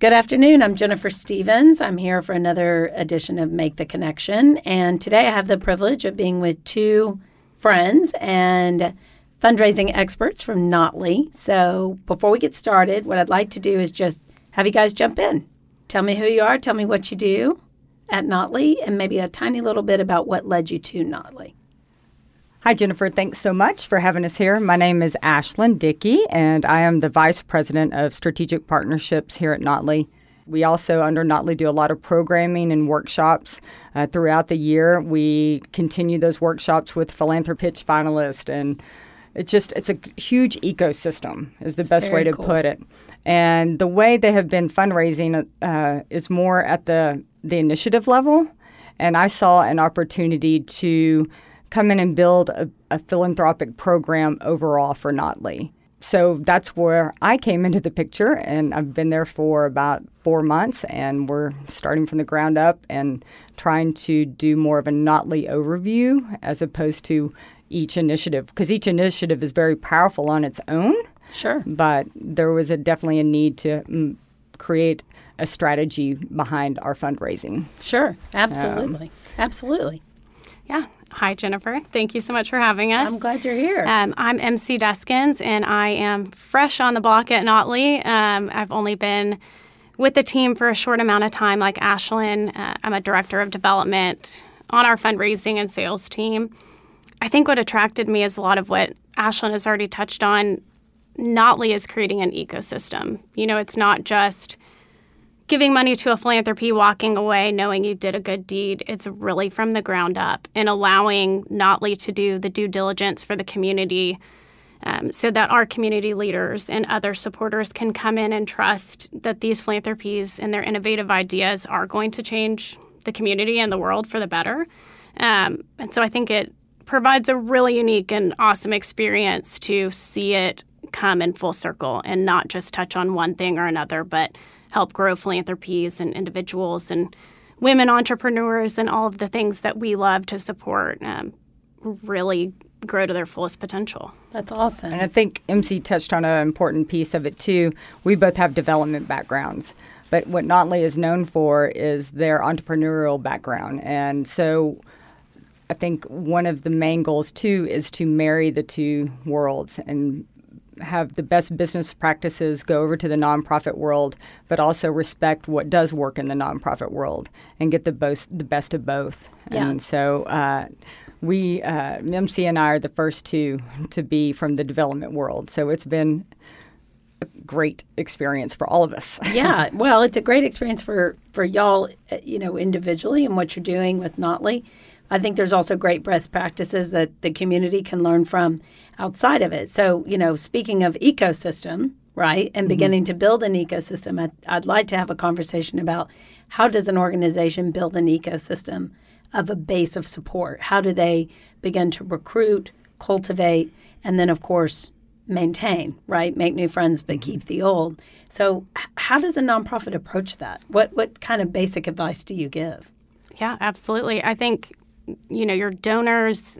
Good afternoon. I'm Jennifer Stevens. I'm here for another edition of Make the Connection. And today I have the privilege of being with two friends and fundraising experts from Notley. So before we get started, what I'd like to do is just have you guys jump in. Tell me who you are, tell me what you do at Notley, and maybe a tiny little bit about what led you to Notley. Hi, Jennifer. Thanks so much for having us here. My name is Ashlyn Dickey, and I am the Vice President of Strategic Partnerships here at Notley. We also, under Notley, do a lot of programming and workshops uh, throughout the year. We continue those workshops with Philanthropitch finalists, and it's just it's a huge ecosystem is the It's best way to cool. put it. And the way they have been fundraising uh, is more at the the initiative level, and I saw an opportunity to come in and build a, a philanthropic program overall for Notley. So that's where I came into the picture, and I've been there for about four months, and we're starting from the ground up and trying to do more of a Notley overview as opposed to each initiative, because each initiative is very powerful on its own, Sure. but there was a, definitely a need to mm, create a strategy behind our fundraising. Sure. Absolutely. Absolutely. Yeah. Hi, Jennifer. Thank you so much for having us. I'm glad you're here. Um, I'm MC Deskins, and I am fresh on the block at Notley. Um, I've only been with the team for a short amount of time, like Ashlyn. Uh, I'm a director of development on our fundraising and sales team. I think what attracted me is a lot of what Ashlyn has already touched on. Notley is creating an ecosystem. You know, it's not just giving money to a philanthropy, walking away knowing you did a good deed. It's really from the ground up and allowing Notley to do the due diligence for the community um, so that our community leaders and other supporters can come in and trust that these philanthropies and their innovative ideas are going to change the community and the world for the better. Um, and so I think it provides a really unique and awesome experience to see it come in full circle and not just touch on one thing or another, but help grow philanthropies and individuals and women entrepreneurs and all of the things that we love to support um, really grow to their fullest potential. That's awesome. And I think MC touched on an important piece of it too. We both have development backgrounds, but what Notley is known for is their entrepreneurial background. And so I think one of the main goals too is to marry the two worlds and have the best business practices go over to the nonprofit world, but also respect what does work in the nonprofit world and get the both the best of both. Yeah. And so uh, we uh, MC and I are the first two to be from the development world. So it's been a great experience for all of us. yeah, well, it's a great experience for for y'all, uh, you know, individually and what you're doing with Notley. I think there's also great best practices that the community can learn from outside of it. So, you know, speaking of ecosystem, right, and mm-hmm. beginning to build an ecosystem, I'd, I'd like to have a conversation about how does an organization build an ecosystem of a base of support? How do they begin to recruit, cultivate, and then, of course, maintain, right? Make new friends but mm-hmm. keep the old. So, h- how does a nonprofit approach that? What what kind of basic advice do you give? Yeah, absolutely. I think, you know, your donors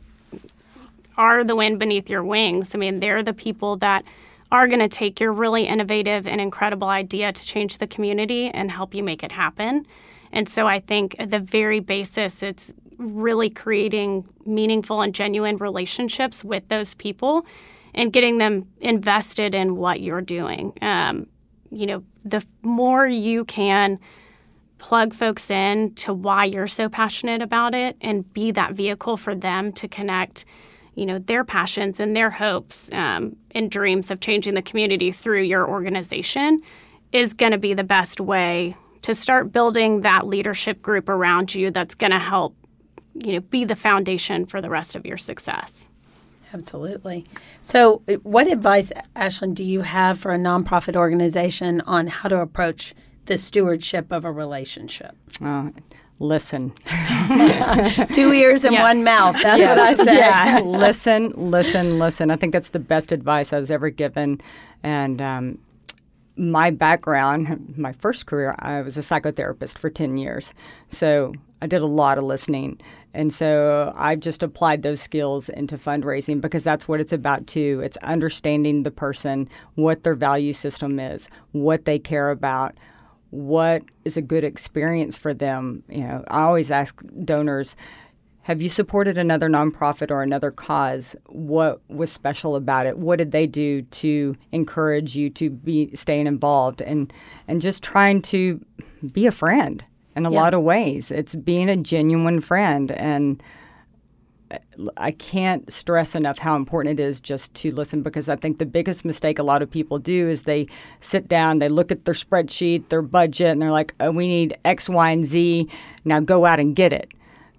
are the wind beneath your wings. I mean, they're the people that are going to take your really innovative and incredible idea to change the community and help you make it happen. And so I think at the very basis, it's really creating meaningful and genuine relationships with those people and getting them invested in what you're doing. Um, you know, the more you can plug folks in to why you're so passionate about it and be that vehicle for them to connect you know their passions and their hopes um, and dreams of changing the community through your organization is going to be the best way to start building that leadership group around you that's going to help you know be the foundation for the rest of your success Absolutely. So, uh, what advice, Ashlyn, do you have for a nonprofit organization on how to approach the stewardship of a relationship? Uh, listen. Two ears and Yes. one mouth. That's what I say. Yeah, listen, listen, listen. I think that's the best advice I was ever given. And um, my background, my first career, I was a psychotherapist for 10 years. So I did a lot of listening. And so I've just applied those skills into fundraising because that's what it's about too. It's understanding the person, what their value system is, what they care about, what is a good experience for them. You know, I always ask donors, have you supported another nonprofit or another cause? What was special about it? What did they do to encourage you to be staying involved and and just trying to be a friend in a Yeah. lot of ways. It's being a genuine friend and I can't stress enough how important it is just to listen because I think the biggest mistake a lot of people do is they sit down, they look at their spreadsheet, their budget, and they're like, oh, we need X, Y, and Z. Now go out and get it.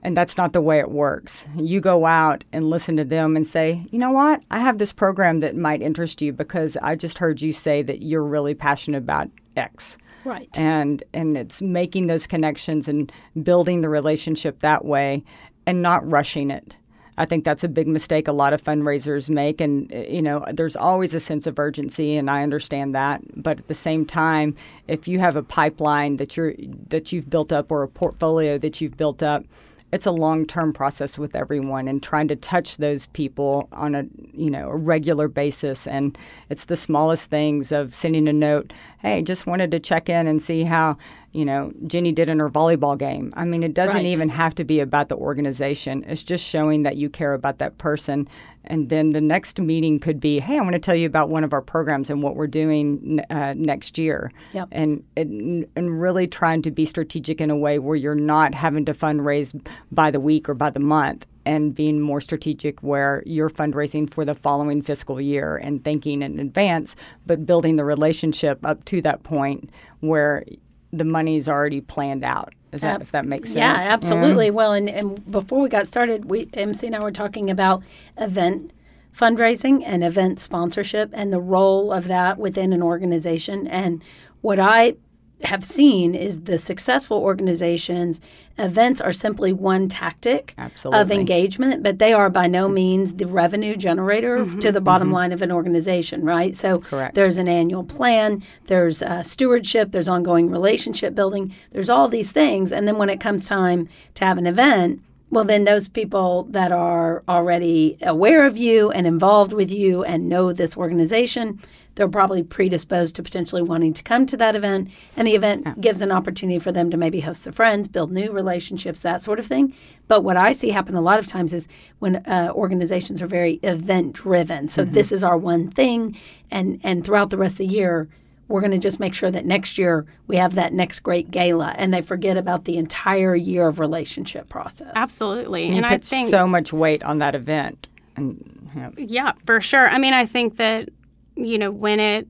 And that's not the way it works. You go out and listen to them and say, you know what? I have this program that might interest you because I just heard you say that you're really passionate about X Right. and and it's making those connections and building the relationship that way and not rushing it i think that's a big mistake a lot of fundraisers make and uh, you know there's always a sense of urgency and i understand that but at the same time if you have a pipeline that you're that you've built up or a portfolio that you've built up it's a long-term process with everyone and trying to touch those people on a you know a regular basis and it's the smallest things of sending a note hey just wanted to check in and see how you know jenny did in her volleyball game i mean it doesn't Right. even have to be about the organization it's just showing that you care about that person and then the next meeting could be hey i want to tell you about one of our programs and what we're doing uh, next year Yep. and, and and really trying to be strategic in a way where you're not having to fundraise by the week or by the month and being more strategic where you're fundraising for the following fiscal year and thinking in advance but building the relationship up to that point where the money's already planned out is that Ab- if that makes sense Yeah, absolutely. Well, and, and before we got started, we MC and I were talking about event fundraising and event sponsorship and the role of that within an organization. And what I have seen is the successful organizations events are simply one tactic of engagement but they are by no means the revenue generator to the bottom line of an organization right? So Correct. there's an annual plan there's uh, stewardship there's ongoing relationship building there's all these things and then when it comes time to have an event well then those people that are already aware of you and involved with you and know this organization they're probably predisposed to potentially wanting to come to that event and the event gives an opportunity for them to maybe host their friends build new relationships that sort of thing. But what i see happen a lot of times is when uh, organizations are very event driven so this is our one thing and and throughout the rest of the year we're going to just make sure that next year we have that next great gala and they forget about the entire year of relationship process. Absolutely. you and I put think so much weight on that event and you know, Yeah, for sure. I mean, I think that, you know, when it,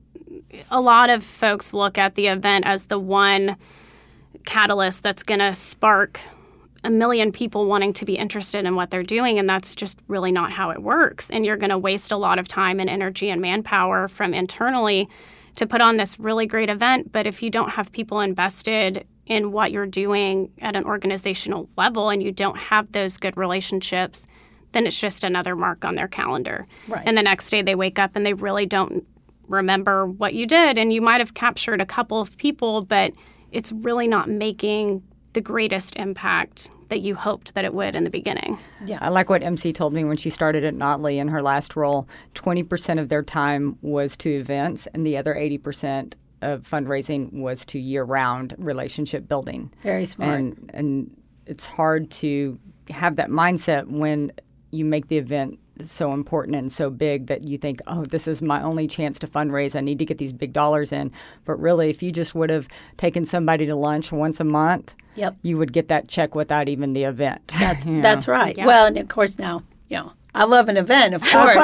a lot of folks look at the event as the one catalyst that's going to spark a million people wanting to be interested in what they're doing. And that's just really not how it works. And you're going to waste a lot of time and energy and manpower from internally to put on this really great event. But if you don't have people invested in what you're doing at an organizational level and you don't have those good relationships, then it's just another mark on their calendar. Right. And the next day they wake up and they really don't remember what you did. And you might have captured a couple of people, but it's really not making the greatest impact that you hoped that it would in the beginning. Yeah, I like what MC told me when she started at Notley in her last role. 20% of their time was to events, and the other 80% of fundraising was to year round relationship building. very smart And, and it's hard to have that mindset when you make the event so important and so big that you think, oh, this is my only chance to fundraise. I need to get these big dollars in. But really, if you just would have taken somebody to lunch once a month, Yep. you would get that check without even the event. That's You know? that's right. Yeah. Well, and of course now, you know, I love an event, of course.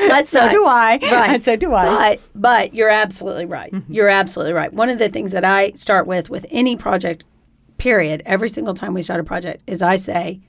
Let's So not- do I. Right. so do I. Mm-hmm. But but you're absolutely right. You're absolutely right. One of the things that I start with with any project, period, every single time we start a project, is I say,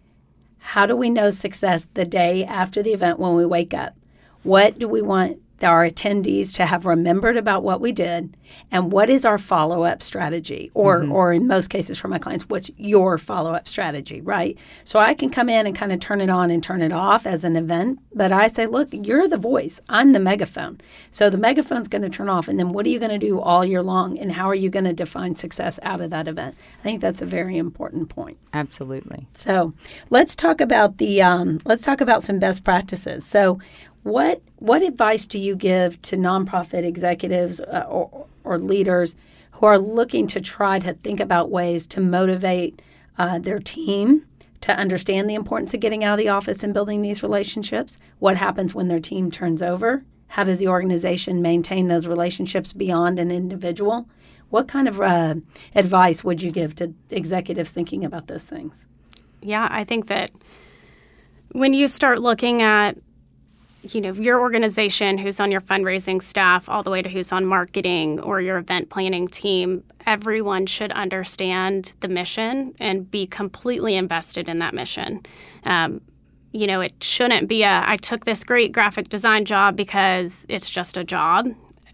how do we know success the day after the event when we wake up? What do we want our attendees to have remembered about what we did? And what is our follow up strategy? Or, or in most cases for my clients, what's your follow up strategy, right? So I can come in and kind of turn it on and turn it off as an event, but I say, look, you're the voice, I'm the megaphone. So the megaphone's going to turn off. And then what are you going to do all year long? And how are you going to define success out of that event? I think that's a very important point. Absolutely. So let's talk about the um, let's talk about some best practices. So what what advice do you give to nonprofit executives uh, or, or leaders who are looking to try to think about ways to motivate uh, their team to understand the importance of getting out of the office and building these relationships. What happens when their team turns over? How does the organization maintain those relationships beyond an individual? What kind of uh, advice would you give to executives thinking about those things? Yeah, I think that when you start looking at you know your organization who's on your fundraising staff all the way to who's on marketing or your event planning team everyone should understand the mission and be completely invested in that mission. Um, you know it shouldn't be a i took this great graphic design job because it's just a job.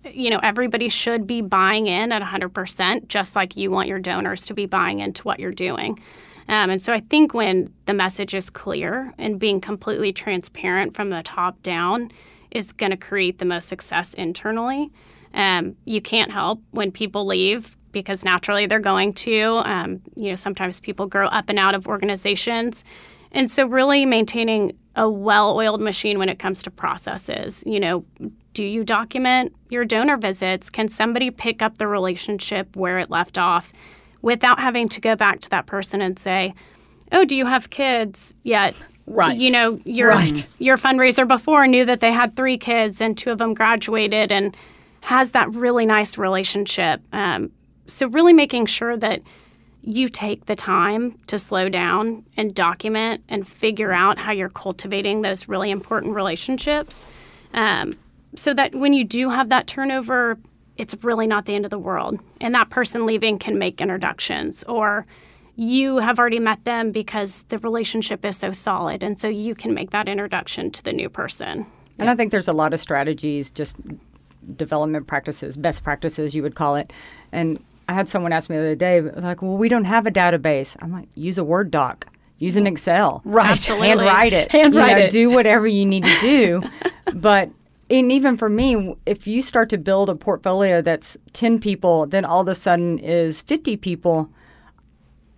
You know everybody should be buying in at 100% just like you want your donors to be buying into what you're doing um, and so I think when the message is clear and being completely transparent from the top down is going to create the most success internally. Um, you can't help when people leave because naturally they're going to. Um, you know, sometimes people grow up and out of organizations. And so, really maintaining a well oiled machine when it comes to processes. You know, do you document your donor visits? Can somebody pick up the relationship where it left off? Without having to go back to that person and say, "Oh, do you have kids yet?" Right. You know, your right. your fundraiser before knew that they had three kids and two of them graduated and has that really nice relationship. Um, so really making sure that you take the time to slow down and document and figure out how you're cultivating those really important relationships, um, so that when you do have that turnover, it's really not the end of the world. And that person leaving can make introductions or you have already met them because the relationship is so solid. And so you can make that introduction to the new person. And I think there's a lot of strategies, just development practices, best practices, you would call it. And I had someone ask me the other day, like, well, we don't have a database. I'm like, use a Word doc, use an Excel. Right. Absolutely. Handwrite it. Handwrite you know, it. Do whatever you need to do. but and even for me, if you start to build a portfolio that's 10 people, then all of a sudden is 50 people,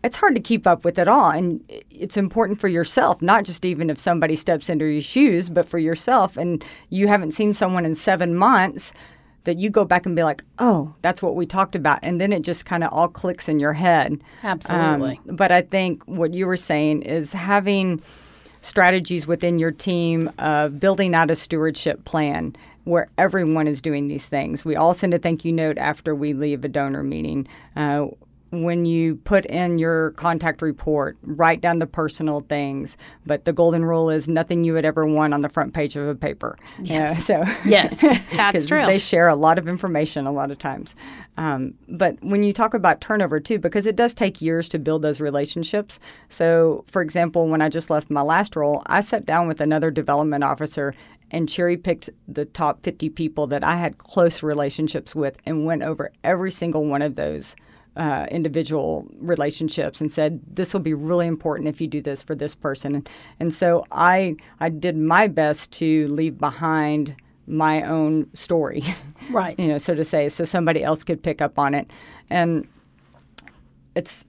it's hard to keep up with it all. And it's important for yourself, not just even if somebody steps into your shoes, but for yourself. And you haven't seen someone in seven months that you go back and be like, oh, that's what we talked about. And then it just kind of all clicks in your head. Absolutely. Um, but I think what you were saying is having – strategies within your team of building out a stewardship plan where everyone is doing these things. We all send a thank you note after we leave a donor meeting. Uh, when you put in your contact report, write down the personal things. But the golden rule is nothing you would ever want on the front page of a paper. Yes. so yes, that's true. They share a lot of information a lot of times. Um, but when you talk about turnover too, because it does take years to build those relationships. So, for example, when I just left my last role, I sat down with another development officer and cherry picked the top 50 people that I had close relationships with and went over every single one of those uh, individual relationships and said this will be really important if you do this for this person. And, and so I I did my best to leave behind my own story right. you know so to say so somebody else could pick up on it. And it's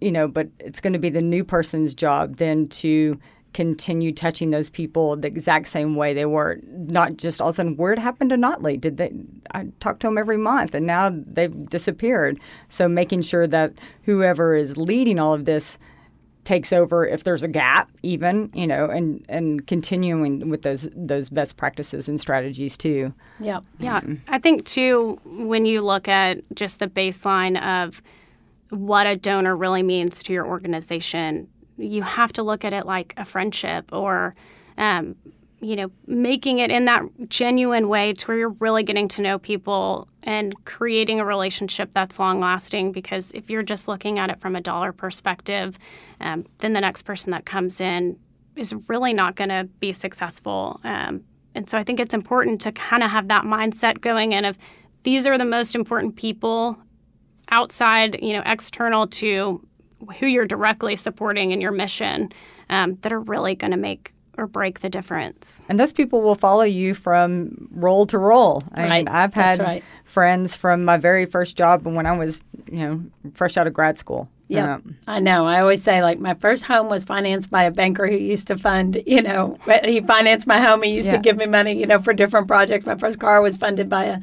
you know but it's going to be the new person's job then to continue touching those people the exact same way they were. Not just all of a sudden, where it happened to Notley? Did they? I talk to them every month, and now they've disappeared. So making sure that whoever is leading all of this takes over if there's a gap, even you know, and and continuing with those those best practices and strategies too. Yeah, yeah. I think too when you look at just the baseline of what a donor really means to your organization you have to look at it like a friendship or um, you know making it in that genuine way to where you're really getting to know people and creating a relationship that's long lasting because if you're just looking at it from a dollar perspective um, then the next person that comes in is really not going to be successful. Um, and so i think it's important to kind of have that mindset going in of these are the most important people outside you know external to who you're directly supporting in your mission um, that are really going to make or break the difference. And those people will follow you from role to role. I right. mean, I've had right. friends from my very first job when I was, you know, fresh out of grad school. Yeah, I know. I always say like my first home was financed by a banker who used to fund, you know, he financed my home. He used Yeah. to give me money, you know, for different projects. My first car was funded by a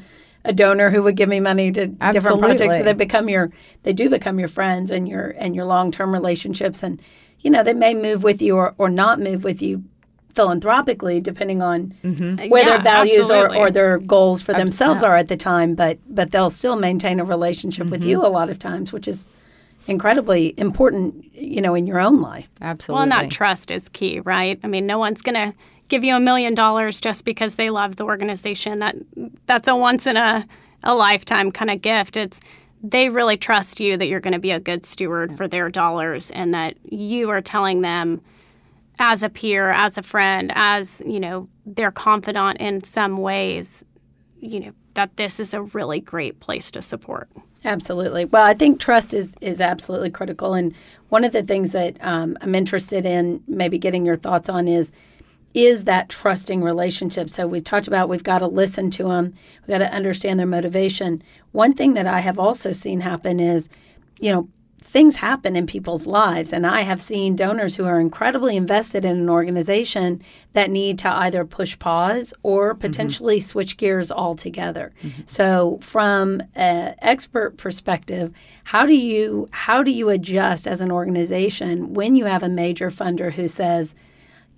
a donor who would give me money to different projects. So they become your they do become your friends and your and your long term relationships and you know they may move with you or, or not move with you philanthropically depending on where Yeah, their values or, or their goals for themselves are at the time but but they'll still maintain a relationship with you a lot of times which is incredibly important you know in your own life Absolutely. Well, and that trust is key, right? I mean, no one's going to give you a million dollars just because they love the organization. That that's a once in a, a lifetime kind of gift. It's they really trust you that you're going to be a good steward for their dollars and that you are telling them as a peer, as a friend, as, you know, their confidant in some ways, you know, that this is a really great place to support. Absolutely. Well, I think trust is is absolutely critical, and one of the things that um, I'm interested in, maybe getting your thoughts on, is is that trusting relationship. So we've talked about we've got to listen to them, we've got to understand their motivation. One thing that I have also seen happen is, you know, things happen in people's lives, and I have seen donors who are incredibly invested in an organization that need to either push pause or mm-hmm. potentially switch gears altogether. Mm-hmm. So, from an expert perspective, how do you how do you adjust as an organization when you have a major funder who says,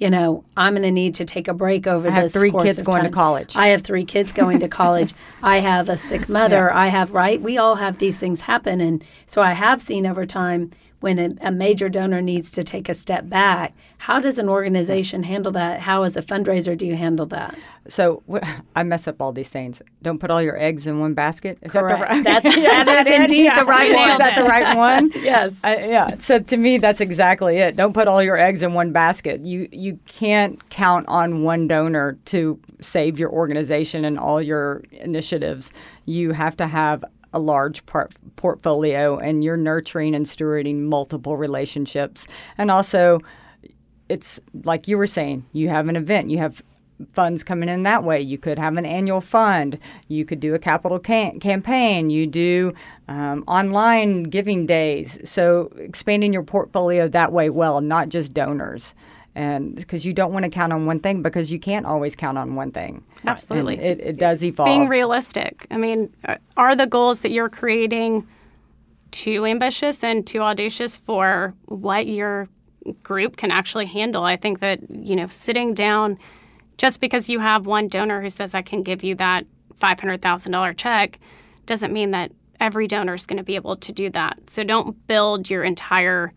you know, I'm going to need to take a break over I have three kids going to college. I have three kids going to college. I have a sick mother. I have right. We all have these things happen, and so I have seen over time when a, a major donor needs to take a step back. How does an organization handle that? How, as a fundraiser, do you handle that? So I mess up all these things. Don't put all your eggs in one basket. Is that the right? That's- Yeah, that is indeed the right one. Is that the right one? Yes. I, yeah. So to me, that's exactly it. Don't put all your eggs in one basket. You you can't count on one donor to save your organization and all your initiatives. You have to have a large part, portfolio, and you're nurturing and stewarding multiple relationships, and also it's like you were saying, you have an event, you have funds coming in that way. You could have an annual fund. You could do a capital cam- campaign. You do um, online giving days. So expanding your portfolio that way, well, not just donors. And because you don't want to count on one thing, because you can't always count on one thing. Absolutely. And it, it does evolve. being realistic. I mean, uh, are the goals that you're creating too ambitious and too audacious for what your group can actually handle? I think that, you know, sitting down just because you have one donor who says I can give you that $500,000 check doesn't mean that every donor is going to be able to do that. So don't build your entire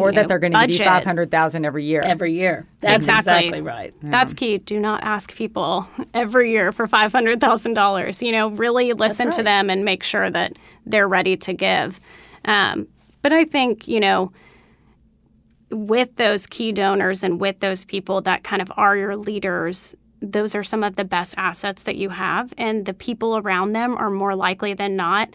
or know, that they're going to give you budget. five hundred thousand every year. Every year. That's Exactly. exactly right. That's key. Do not ask people every year for five hundred thousand dollars. You know, really listen to them and make sure that they're ready to give. Um, but I think you know, with those key donors and with those people that kind of are your leaders, those are some of the best assets that you have, and the people around them are more likely than not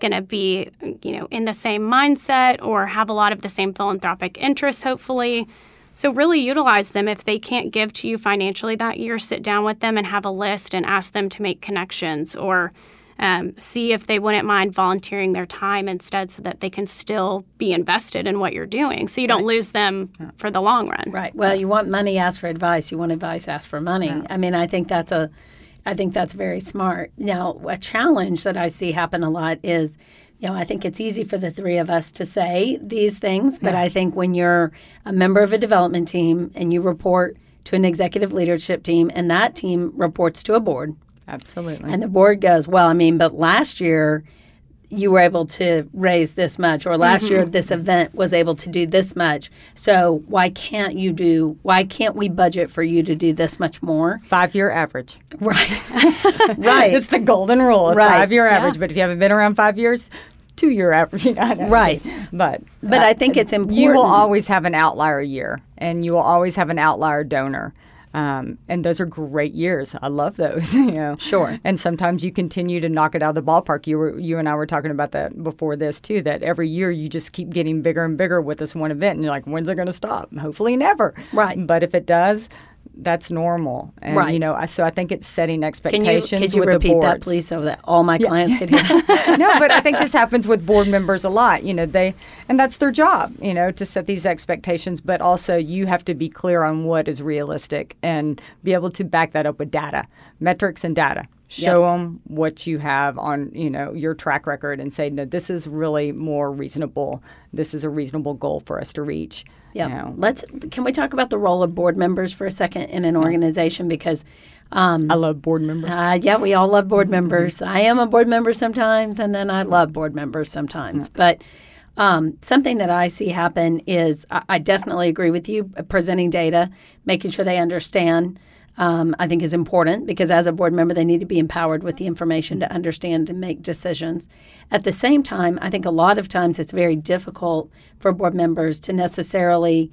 going to be, you know, in the same mindset or have a lot of the same philanthropic interests, hopefully. So really utilize them if they can't give to you financially that year. Sit down with them and have a list and ask them to make connections or um, see if they wouldn't mind volunteering their time instead, so that they can still be invested in what you're doing. So you don't lose them for the long run. Right. Well, you want money, ask for advice. You want advice, ask for money. I mean, I think that's a, I think that's very smart. Now, a challenge that I see happen a lot is, you know, I think it's easy for the three of us to say these things, but I think when you're a member of a development team and you report to an executive leadership team, and that team reports to a board, Absolutely. and the board goes, well, I mean, but last year you were able to raise this much, or last year mm-hmm. this event was able to do this much. So why can't you do? Why can't we budget for you to do this much more? Five year average. Right, right, It's the golden rule of Right. five year average. But if you haven't been around five years, two year average. I don't know. right. But But I uh, think it's important. you will always have an outlier year, and you will always have an outlier donor. Um, and those are great years. I love those. You know, Sure. And sometimes you continue to knock it out of the ballpark. You were, you and I were talking about that before this too. That every year you just keep getting bigger and bigger with this one event, and you're like, when's it going to stop? Hopefully, never. Right. But if it does, that's normal. And, You know, I, so I think it's setting expectations Can you could you with the repeat that, please, so that all my clients can hear? no, but I think this happens with board members a lot. You know, they and that's their job. You know, to set these expectations, but also you have to be clear on what is realistic and be able to back that up with data, metrics, and data. Show them what you have on, you know, your track record, and say, no, this is really more reasonable. This is a reasonable goal for us to reach. Yeah. You know. Let's. Can we talk about the role of board members for a second in an organization because. Um, I love board members. Uh, yeah, we all love board members. I am a board member sometimes, and then I love board members sometimes. But um, something that I see happen is I, I definitely agree with you. uh, Presenting data, making sure they understand, um, I think is important because as a board member, they need to be empowered with the information to understand and make decisions. At the same time, I think a lot of times it's very difficult for board members to necessarily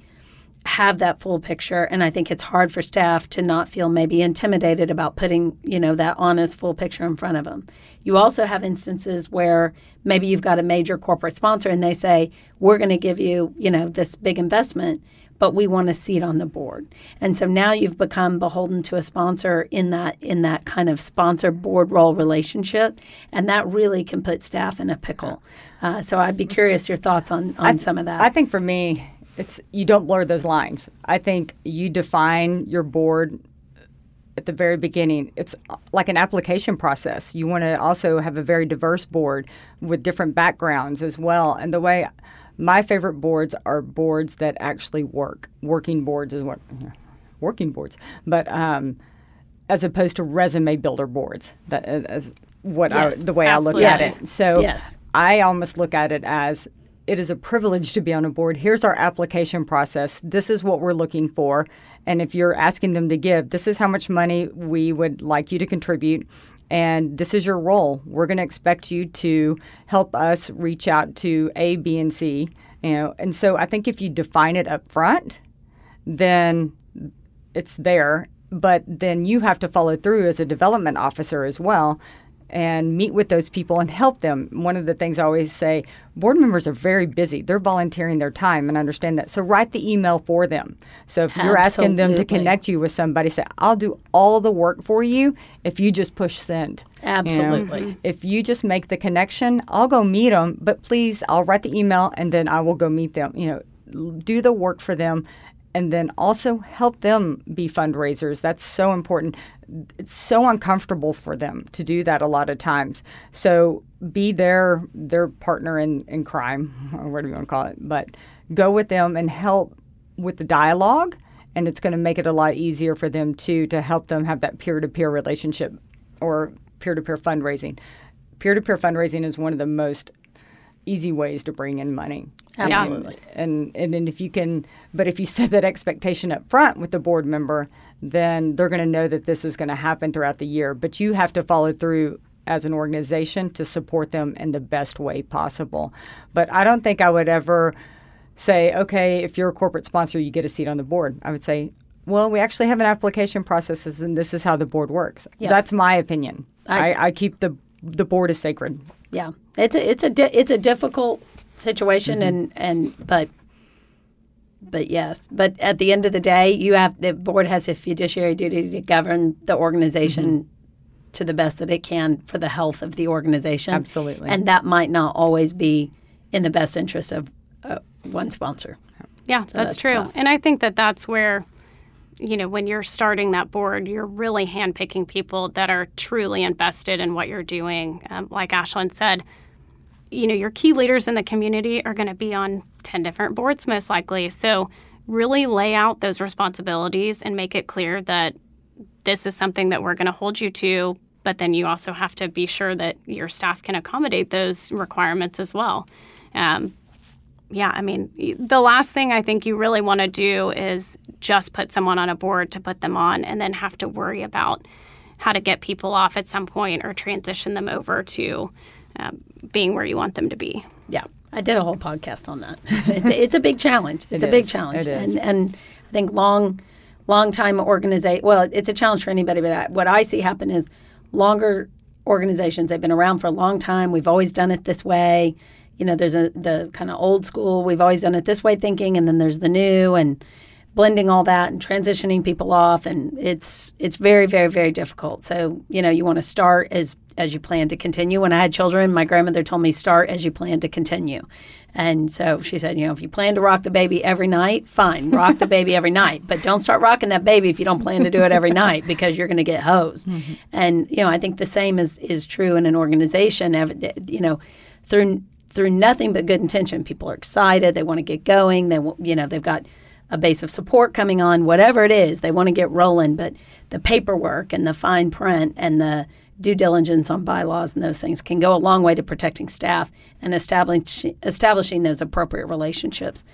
have that full picture. And i think it's hard for staff to not feel maybe intimidated about putting you know that honest full picture in front of them. You also have instances where maybe you've got a major corporate sponsor and they say we're going to give you you know this big investment but we want a seat on the board and so now you've become beholden to a sponsor in that in that kind of sponsor board role relationship and that really can put staff in a pickle uh, so i'd be curious your thoughts on on some of that I think for me, it's you don't blur those lines. I think you define your board at the very beginning. It's like an application process. You want to also have a very diverse board with different backgrounds as well. And the way my favorite boards are boards that actually work. Working boards is what working boards, but um, as opposed to resume builder boards. That as what Yes, I, the way absolutely. I look Yes. at it. So Yes. I almost look at it as it is a privilege to be on a board. Here's our application process. This is what we're looking for. And if you're asking them to give, this is how much money we would like you to contribute. And this is your role. We're going to expect you to help us reach out to A, B, and C. You know, and so I think if you define it up front, then it's there. But then you have to follow through as a development officer as well and meet with those people and help them. One of the things I always say board members are very busy. They're volunteering their time and understand that. So write the email for them. So if you're asking them to connect you with somebody, say, I'll do all the work for you if you just push send. You know? Absolutely. Mm-hmm. If you just make the connection, I'll go meet them, but please, I'll write the email and then I will go meet them. You know, do the work for them and then also help them be fundraisers. That's so important. It's so uncomfortable for them to do that a lot of times. So be their their partner in, in crime, or whatever you want to call it. But go with them and help with the dialogue and it's going to make it a lot easier for them too to help them have that peer-to-peer relationship or peer-to-peer fundraising. Peer-to-peer fundraising is one of the most easy ways to bring in money. Absolutely. And, and and if you can, but if you set that expectation up front with the board member, then they're going to know that this is going to happen throughout the year. But you have to follow through as an organization to support them in the best way possible. But I don't think I would ever say, okay, if you're a corporate sponsor, you get a seat on the board. I would say, well, we actually have an application process, and this is how the board works. Yeah. That's my opinion. I- I, I keep the the board is sacred. Yeah, it's a it's a di- it's a difficult situation, and and but but yes, but at the end of the day, you have the board has a fiduciary duty to govern the organization to the best that it can for the health of the organization. Absolutely. and that might not always be in the best interest of uh, one sponsor. Yeah, that's, that's true. tough. And I think that that's where, you know, when you're starting that board, you're really handpicking people that are truly invested in what you're doing. Um, like Ashlyn said, you know, your key leaders in the community are going to be on 10 different boards most likely. So really lay out those responsibilities and make it clear that this is something that we're going to hold you to, but then you also have to be sure that your staff can accommodate those requirements as well. Um, yeah, I mean, the last thing I think you really want to do is just put someone on a board to put them on and then have to worry about how to get people off at some point or transition them over to um, being where you want them to be. Yeah, I did a whole podcast on that. it's, a, it's a big challenge. It's It a big is. challenge, It is. and and I think long, long time organization. Well, it's a challenge for anybody, but I, what I see happen is longer organizations. They've been around for a long time. We've always done it this way. You know, there's a the kind of old school. We've always done it this way thinking, and then there's the new and. Blending all that and transitioning people off and it's it's very very very difficult. So you know you want to start as as you plan to continue. When i had children my grandmother told me start as you plan to continue. And so she said you know if you plan to rock the baby every night fine rock the baby every night but don't start rocking that baby if you don't plan to do it every night because you're going to get hosed. Mm-hmm. and you know i think the same is is true in an organization. You know through through nothing but good intention people are excited they want to get going they want, you know they've got a base of support coming on, whatever it is, they want to get rolling. But the paperwork and the fine print and the due diligence on bylaws and those things can go a long way to protecting staff and establish, establishing those appropriate relationships,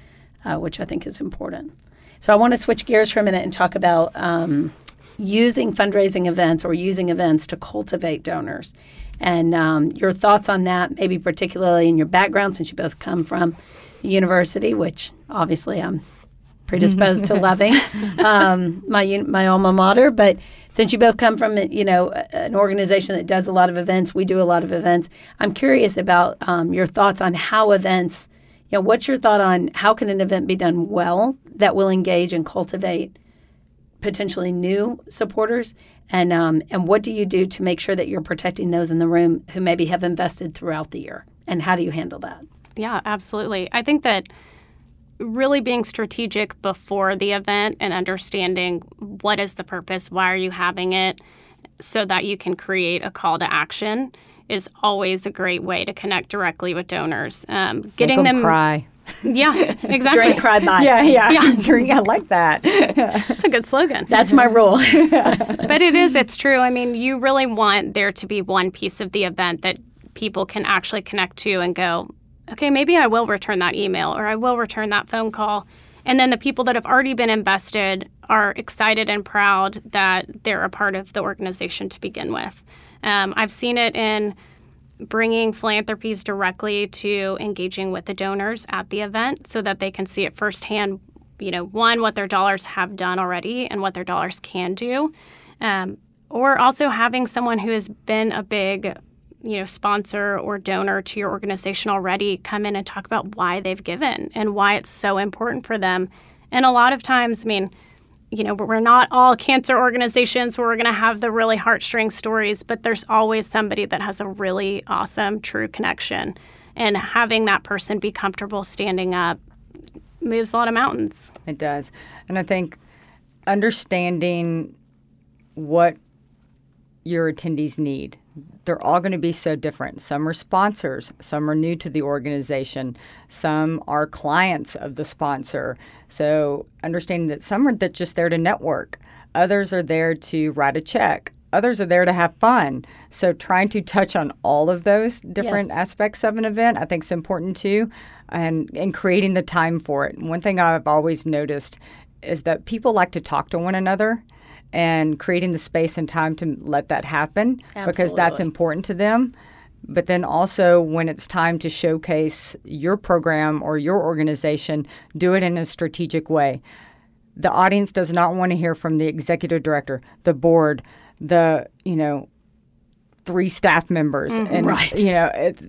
uh, which I think is important. So I want to switch gears for a minute and talk about um, using fundraising events or using events to cultivate donors. And um, your thoughts on that, maybe particularly in your background, since you both come from university, which obviously I'm predisposed to loving um, my my alma mater. But since you both come from you know an organization that does a lot of events, we do a lot of events. I'm curious about um, your thoughts on how events. You know, what's your thought on how can an event be done well that will engage and cultivate potentially new supporters, and um, and what do you do to make sure that you're protecting those in the room who maybe have invested throughout the year, and how do you handle that? Yeah, absolutely. I think that really being strategic before the event and understanding what is the purpose, why are you having it, so that you can create a call to action is always a great way to connect directly with donors. Um, getting them, them cry. Yeah, exactly. Drink, cry, buy. Yeah, yeah, yeah. Drink. I like that. That's a good slogan. That's my rule. but it is. It's true. I mean, you really want there to be one piece of the event that people can actually connect to and go, okay, maybe I will return that email or I will return that phone call. And then the people that have already been invested are excited and proud that they're a part of the organization to begin with. Um, I've seen it in bringing philanthropies directly to engaging with the donors at the event so that they can see it firsthand you know one what their dollars have done already and what their dollars can do um, or also having someone who has been a big you know sponsor or donor to your organization already come in and talk about why they've given and why it's so important for them. And a lot of times i mean you know we're not all cancer organizations where we're going to have the really heartstring stories but there's always somebody that has a really awesome true connection. And having that person be comfortable standing up moves a lot of mountains. It does. And i think understanding what your attendees need they're all going to be so different. Some are sponsors, some are new to the organization, some are clients of the sponsor. So understanding that some are just there to network, others are there to write a check, others are there to have fun. So trying to touch on all of those different yes. aspects of an event, I think is important too, and and creating the time for it. One thing I've always noticed is that people like to talk to one another and creating the space and time to let that happen Absolutely. because that's important to them. But then also, when it's time to showcase your program or your organization, do it in a strategic way. The audience does not want to hear from the executive director, the board, the, you know, three staff members. Mm-hmm. and, right. you know, it,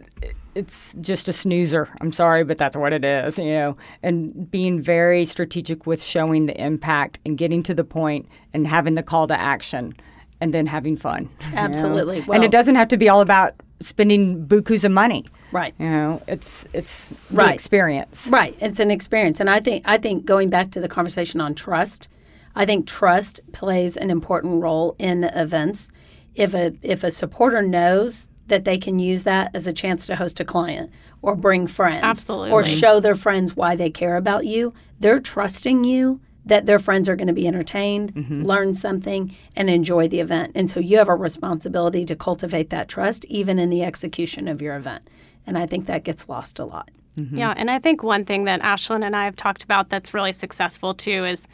it's just a snoozer. I'm sorry, but that's what it is, you know. And being very strategic with showing the impact and getting to the point and having the call to action and then having fun. Absolutely. You know? Well, and it doesn't have to be all about spending bukus of money. Right. You know, it's it's right. the experience. Right. It's an experience. And I think I think going back to the conversation on trust, I think trust plays an important role in events. If a if a supporter knows that they can use that as a chance to host a client or bring friends. Absolutely. Or show their friends why they care about you. They're trusting you that their friends are going to be entertained, mm-hmm. learn something, and enjoy the event. And so you have a responsibility to cultivate that trust even in the execution of your event. And I think that gets lost a lot. Mm-hmm. Yeah. And I think one thing that Ashlyn and I have talked about that's really successful too is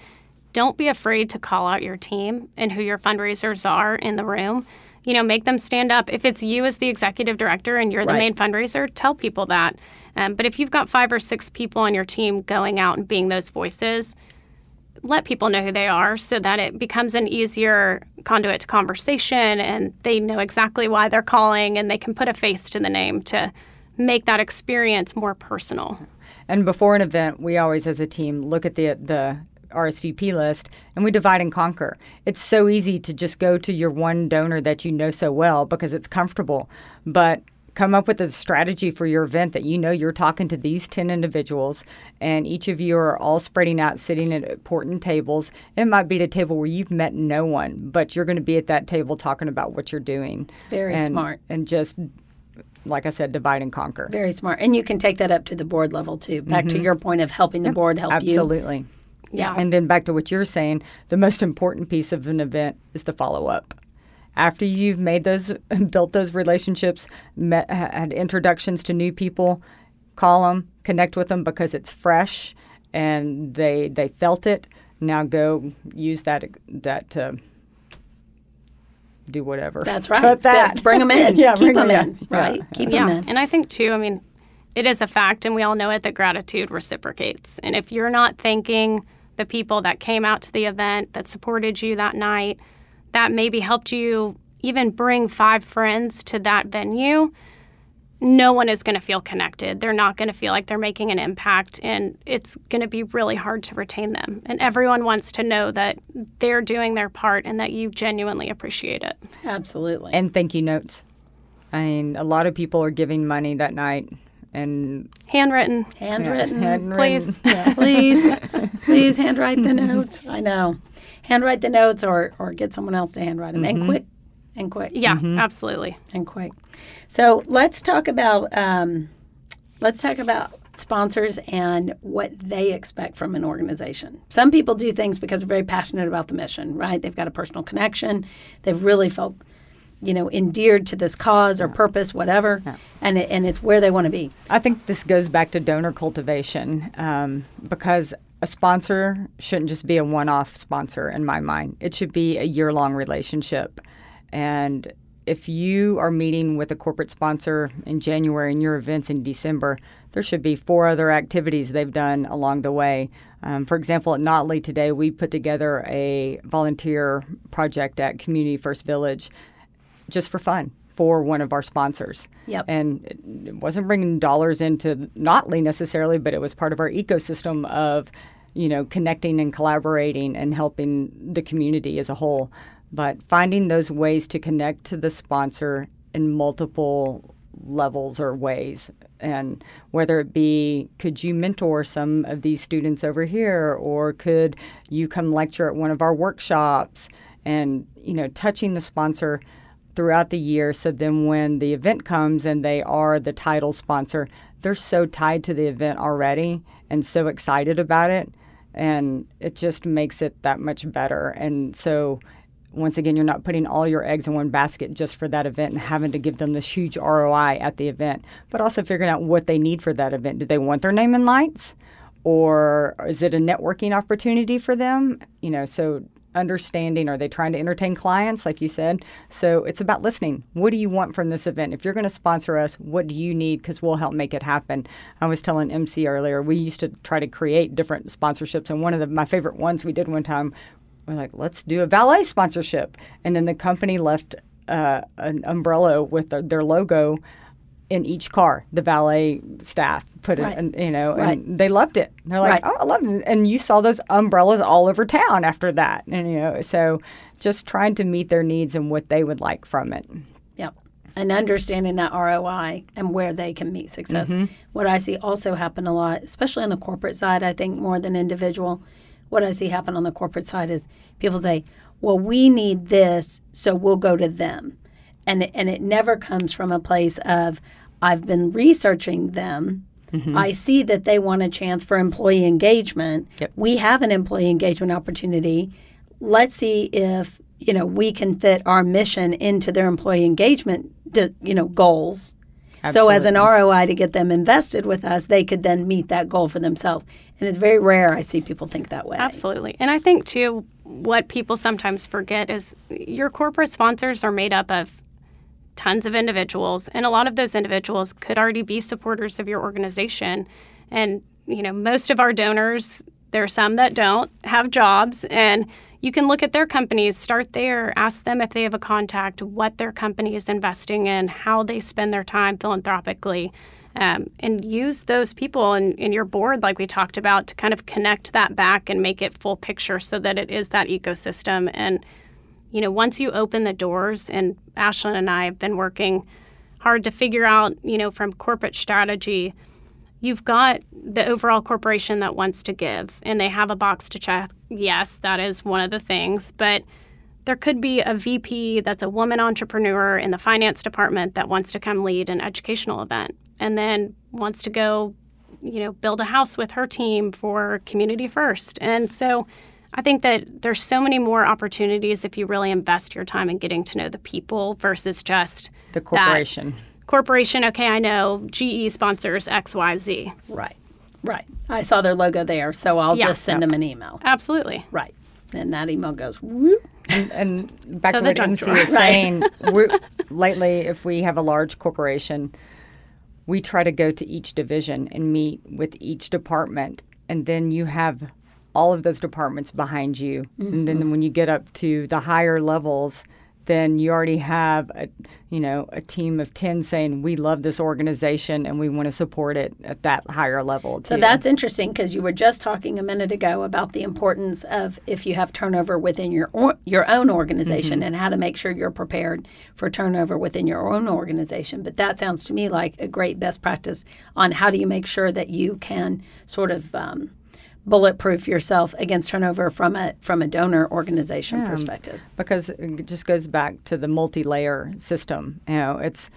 don't be afraid to call out your team and who your fundraisers are in the room you know, make them stand up. If it's you as the executive director and you're the right. main fundraiser, tell people that. Um, but if you've got five or six people on your team going out and being those voices, let people know who they are so that it becomes an easier conduit to conversation and they know exactly why they're calling and they can put a face to the name to make that experience more personal. And before an event, we always, as a team, look at the the RSVP list, and we divide and conquer. It's so easy to just go to your one donor that you know so well because it's comfortable. But come up with a strategy for your event that you know you're talking to these 10 individuals and each of you are all spreading out sitting at important tables it might be at a table where you've met no one but you're going to be at that table talking about what you're doing Very and, smart. and just like i said divide and conquer Very smart. And you can take that up to the board level too. Back to mm-hmm. your point of helping the board help you. absolutely Yeah. And then back to what you're saying, the most important piece of an event is the follow up. After you've made those, built those relationships, met, had introductions to new people, call them, connect with them because it's fresh and they they felt it. Now go use that that to do whatever. That's right. But that Bring them in. yeah, Keep bring 'em them in. in. Right. Yeah. Keep yeah. them in. And I think, too, I mean, it is a fact, and we all know it, that gratitude reciprocates. And if you're not thanking the people that came out to the event, that supported you that night, that maybe helped you even bring five friends to that venue, no one is going to feel connected. They're not going to feel like they're making an impact, and it's going to be really hard to retain them. And everyone wants to know that they're doing their part and that you genuinely appreciate it. Absolutely. And thank you notes. I mean, a lot of people are giving money that night and Handwritten, Handwritten. handwritten. please. please, please handwrite the notes. I know. Handwrite the notes or, or get someone else to handwrite them and quick. And quick. Yeah, absolutely. and quick. So let's talk about um, let's talk about sponsors and what they expect from an organization. Some people do things because they're very passionate about the mission, right? They've got a personal connection. They've really felt, you know, endeared to this cause or purpose, whatever, and it, and it's where they want to be. I think this goes back to donor cultivation um, because a sponsor shouldn't just be a one off sponsor in my mind. It should be a year long relationship. And if you are meeting with a corporate sponsor in January and your events in December, there should be four other activities they've done along the way. Um, for example, at Notley today, we put together a volunteer project at Community First Village just for fun for one of our sponsors. Yep. And it- it wasn't bringing dollars into Notley necessarily, but it was part of our ecosystem of, you know, connecting and collaborating and helping the community as a whole. But finding those ways to connect to the sponsor in multiple levels or ways and whether it be could you mentor some of these students over here or could you come lecture at one of our workshops and you know touching the sponsor throughout the year. So then when the event comes and they are the title sponsor, they're so tied to the event already and so excited about it. And it just makes it that much better. And so once again, you're not putting all your eggs in one basket just for that event and having to give them this huge ROI at the event, but also figuring out what they need for that event. Do they want their name in lights? Or is it a networking opportunity for them? You know, so understanding? Are they trying to entertain clients like you said? So it's about listening. What do you want from this event? If you're going to sponsor us what do you need? Because we'll help make it happen. I was telling mc earlier we used to try to create different sponsorships and one of the, my favorite ones we did one time we're like let's do a valet sponsorship. And then the company left uh, an umbrella with their, their logo in each car. The valet staff put Right. it, and, you know, Right. and they loved it. They're like, Right. "Oh, I love it!" And you saw those umbrellas all over town after that, and you know, so just trying to meet their needs and what they would like from it. Yep. And understanding that ROI and where they can meet success. Mm-hmm. What I see also happen a lot, especially on the corporate side, I think more than individual, what I see happen on the corporate side is people say, well, we need this, so we'll go to them. And, it- and it never comes from a place of, I've been researching them. Mm-hmm. I see that they want a chance for employee engagement. Yep. We have an employee engagement opportunity. Let's see if you know we can fit our mission into their employee engagement you know goals. So as an ROI to get them invested with us, they could then meet that goal for themselves. And it's very rare I see people think that way. Absolutely. And I think, too, what people sometimes forget is your corporate sponsors are made up of tons of individuals, and a lot of those individuals could already be supporters of your organization. And, you know, most of our donors, there are some that don't have jobs, and you can look at their companies, start there, ask them if they have a contact, what their company is investing in, how they spend their time philanthropically. Um, and use those people in, in your board, like we talked about, to kind of connect that back and make it full picture so that it is that ecosystem. And, you know, once you open the doors, and Ashlyn and I have been working hard to figure out, you know, from corporate strategy, you've got the overall corporation that wants to give and they have a box to check. Yes, that is one of the things, but there could be a VP that's a woman entrepreneur in the finance department that wants to come lead an educational event and then wants to go, you know, build a house with her team for community first. And so I think that there's so many more opportunities if you really invest your time in getting to know the people versus just the corporation. Corporation, okay, I know GE sponsors XYZ. Right. Right. I saw their logo there, so I'll Yeah. just send them an email. Absolutely. Right. And that email goes whoop. And, and back To to, the what junk MC is Right. saying, we're, lately, if we have a large corporation, we try to go to each division and meet with each department, and then you have all of those departments behind you. And then when you get up to the higher levels, then you already have a, you know, a team of 10 saying, we love this organization and we want to support it at that higher level too. So that's interesting because you were just talking a minute ago about the importance of if you have turnover within your or, your own organization and how to make sure you're prepared for turnover within your own organization. But that sounds to me like a great best practice on how do you make sure that you can sort of um, bulletproof yourself against turnover from a from a donor organization perspective. because it just goes back to the multi-layer system. You know, it's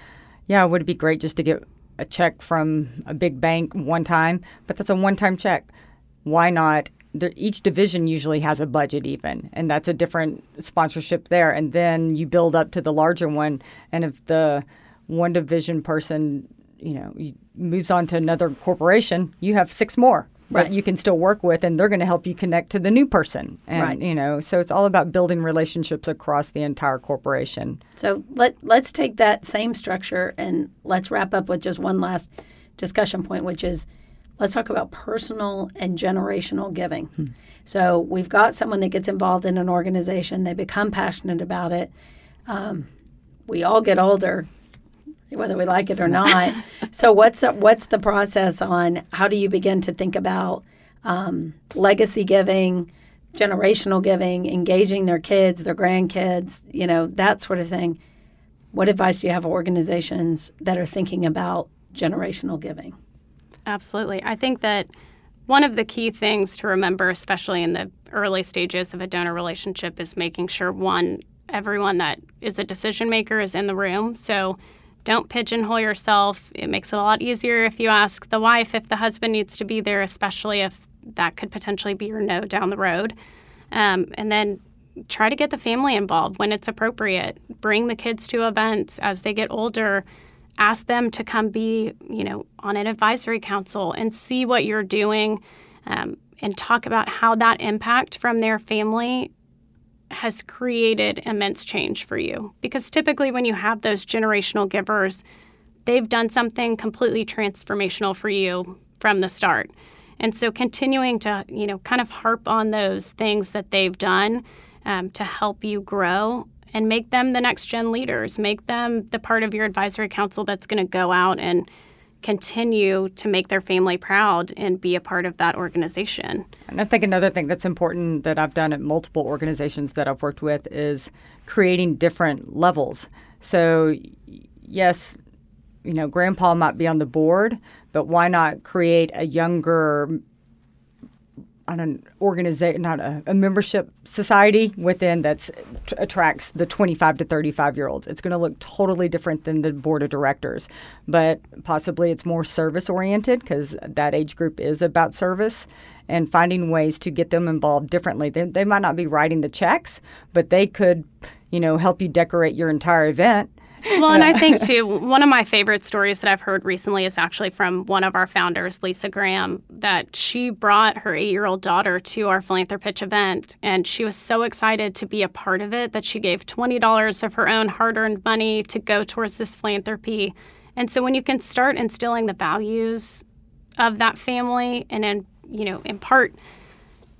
yeah, would it be great just to get a check from a big bank one time, but that's a one-time check. Why not? There, each division usually has a budget, even, and that's a different sponsorship there. And then you build up to the larger one, and if the one division person, you know, moves on to another corporation, you have six more Right. that you can still work with, and they're going to help you connect to the new person. And Right. you know, so it's all about building relationships across the entire corporation. So let let's take that same structure and let's wrap up with just one last discussion point, which is let's talk about personal and generational giving. So we've got someone that gets involved in an organization, they become passionate about it. Um, we all get older, whether we like it or not. so what's the, what's the process on how do you begin to think about um, legacy giving, generational giving, engaging their kids, their grandkids, you know, that sort of thing. What advice do you have for organizations that are thinking about generational giving? Absolutely. I think that one of the key things to remember, especially in the early stages of a donor relationship, is making sure one, everyone that is a decision maker is in the room. So don't pigeonhole yourself. It makes it a lot easier if you ask the wife if the husband needs to be there, especially if that could potentially be your no down the road. Um, and then try to get the family involved when it's appropriate. Bring the kids to events as they get older. Ask them to come be, you know, on an advisory council and see what you're doing, um, and talk about how that impact from their family has created immense change for you. Because typically, when you have those generational givers, they've done something completely transformational for you from the start. And so, continuing to, you know, kind of harp on those things that they've done um, to help you grow and make them the next gen leaders, make them the part of your advisory council that's going to go out and continue to make their family proud and be a part of that organization. And I think another thing that's important that I've done at multiple organizations that I've worked with is creating different levels. So, yes, you know, grandpa might be on the board, but why not create a younger on an organization, not a, a membership society within that attracts the 25 to 35 year olds. It's going to look totally different than the board of directors, but possibly it's more service oriented because that age group is about service and finding ways to get them involved differently. They, they might not be writing the checks, but they could, you know, help you decorate your entire event. Well, and I think too, one of my favorite stories that I've heard recently is actually from one of our founders, Lisa Graham, that she brought her eight year old daughter to our Philanthropitch event. And she was so excited to be a part of it that she gave $20 of her own hard earned money to go towards this philanthropy. And so when you can start instilling the values of that family and then, you know, impart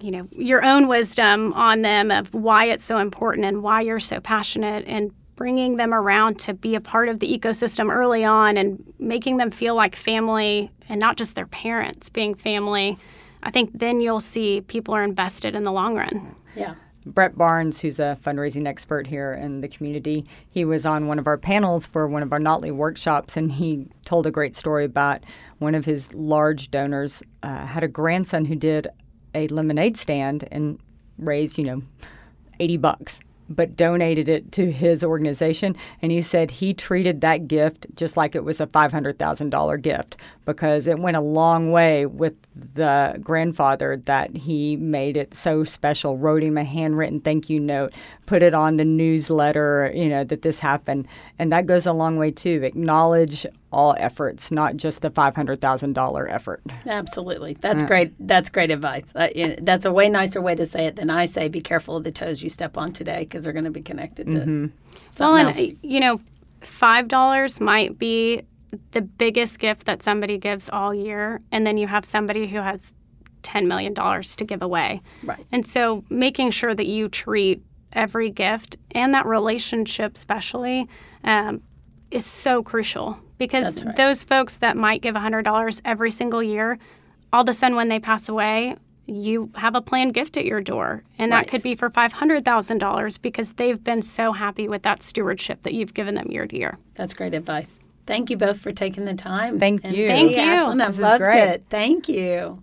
you know your own wisdom on them of why it's so important and why you're so passionate and bringing them around to be a part of the ecosystem early on and making them feel like family and not just their parents being family, I think then you'll see people are invested in the long run. Yeah. Brett Barnes, who's a fundraising expert here in the community, he was on one of our panels for one of our Notley workshops, and he told a great story about one of his large donors uh, had a grandson who did a lemonade stand and raised, you know, 80 bucks but donated it to his organization. And he said he treated that gift just like it was a $500,000 gift because it went a long way with the grandfather that he made it so special, wrote him a handwritten thank you note, put it on the newsletter, you know, that this happened. And that goes a long way too. Acknowledge all efforts, not just the five hundred thousand dollar effort. Absolutely, that's great. That's great advice. Uh, that's a way nicer way to say it than I say. Be careful of the toes you step on today because they're going to be connected to. Mm-hmm. Well, and else. you know, five dollars might be the biggest gift that somebody gives all year, and then you have somebody who has ten million dollars to give away. Right. And so, making sure that you treat every gift and that relationship, especially. Um, is so crucial because right. those folks that might give $100 every single year, all of a sudden when they pass away, you have a planned gift at your door. And right. that could be for $500,000 because they've been so happy with that stewardship that you've given them year to year. That's great advice. Thank you both for taking the time. Thank you. Thank you. Ashlyn, I've loved great. it. Thank you.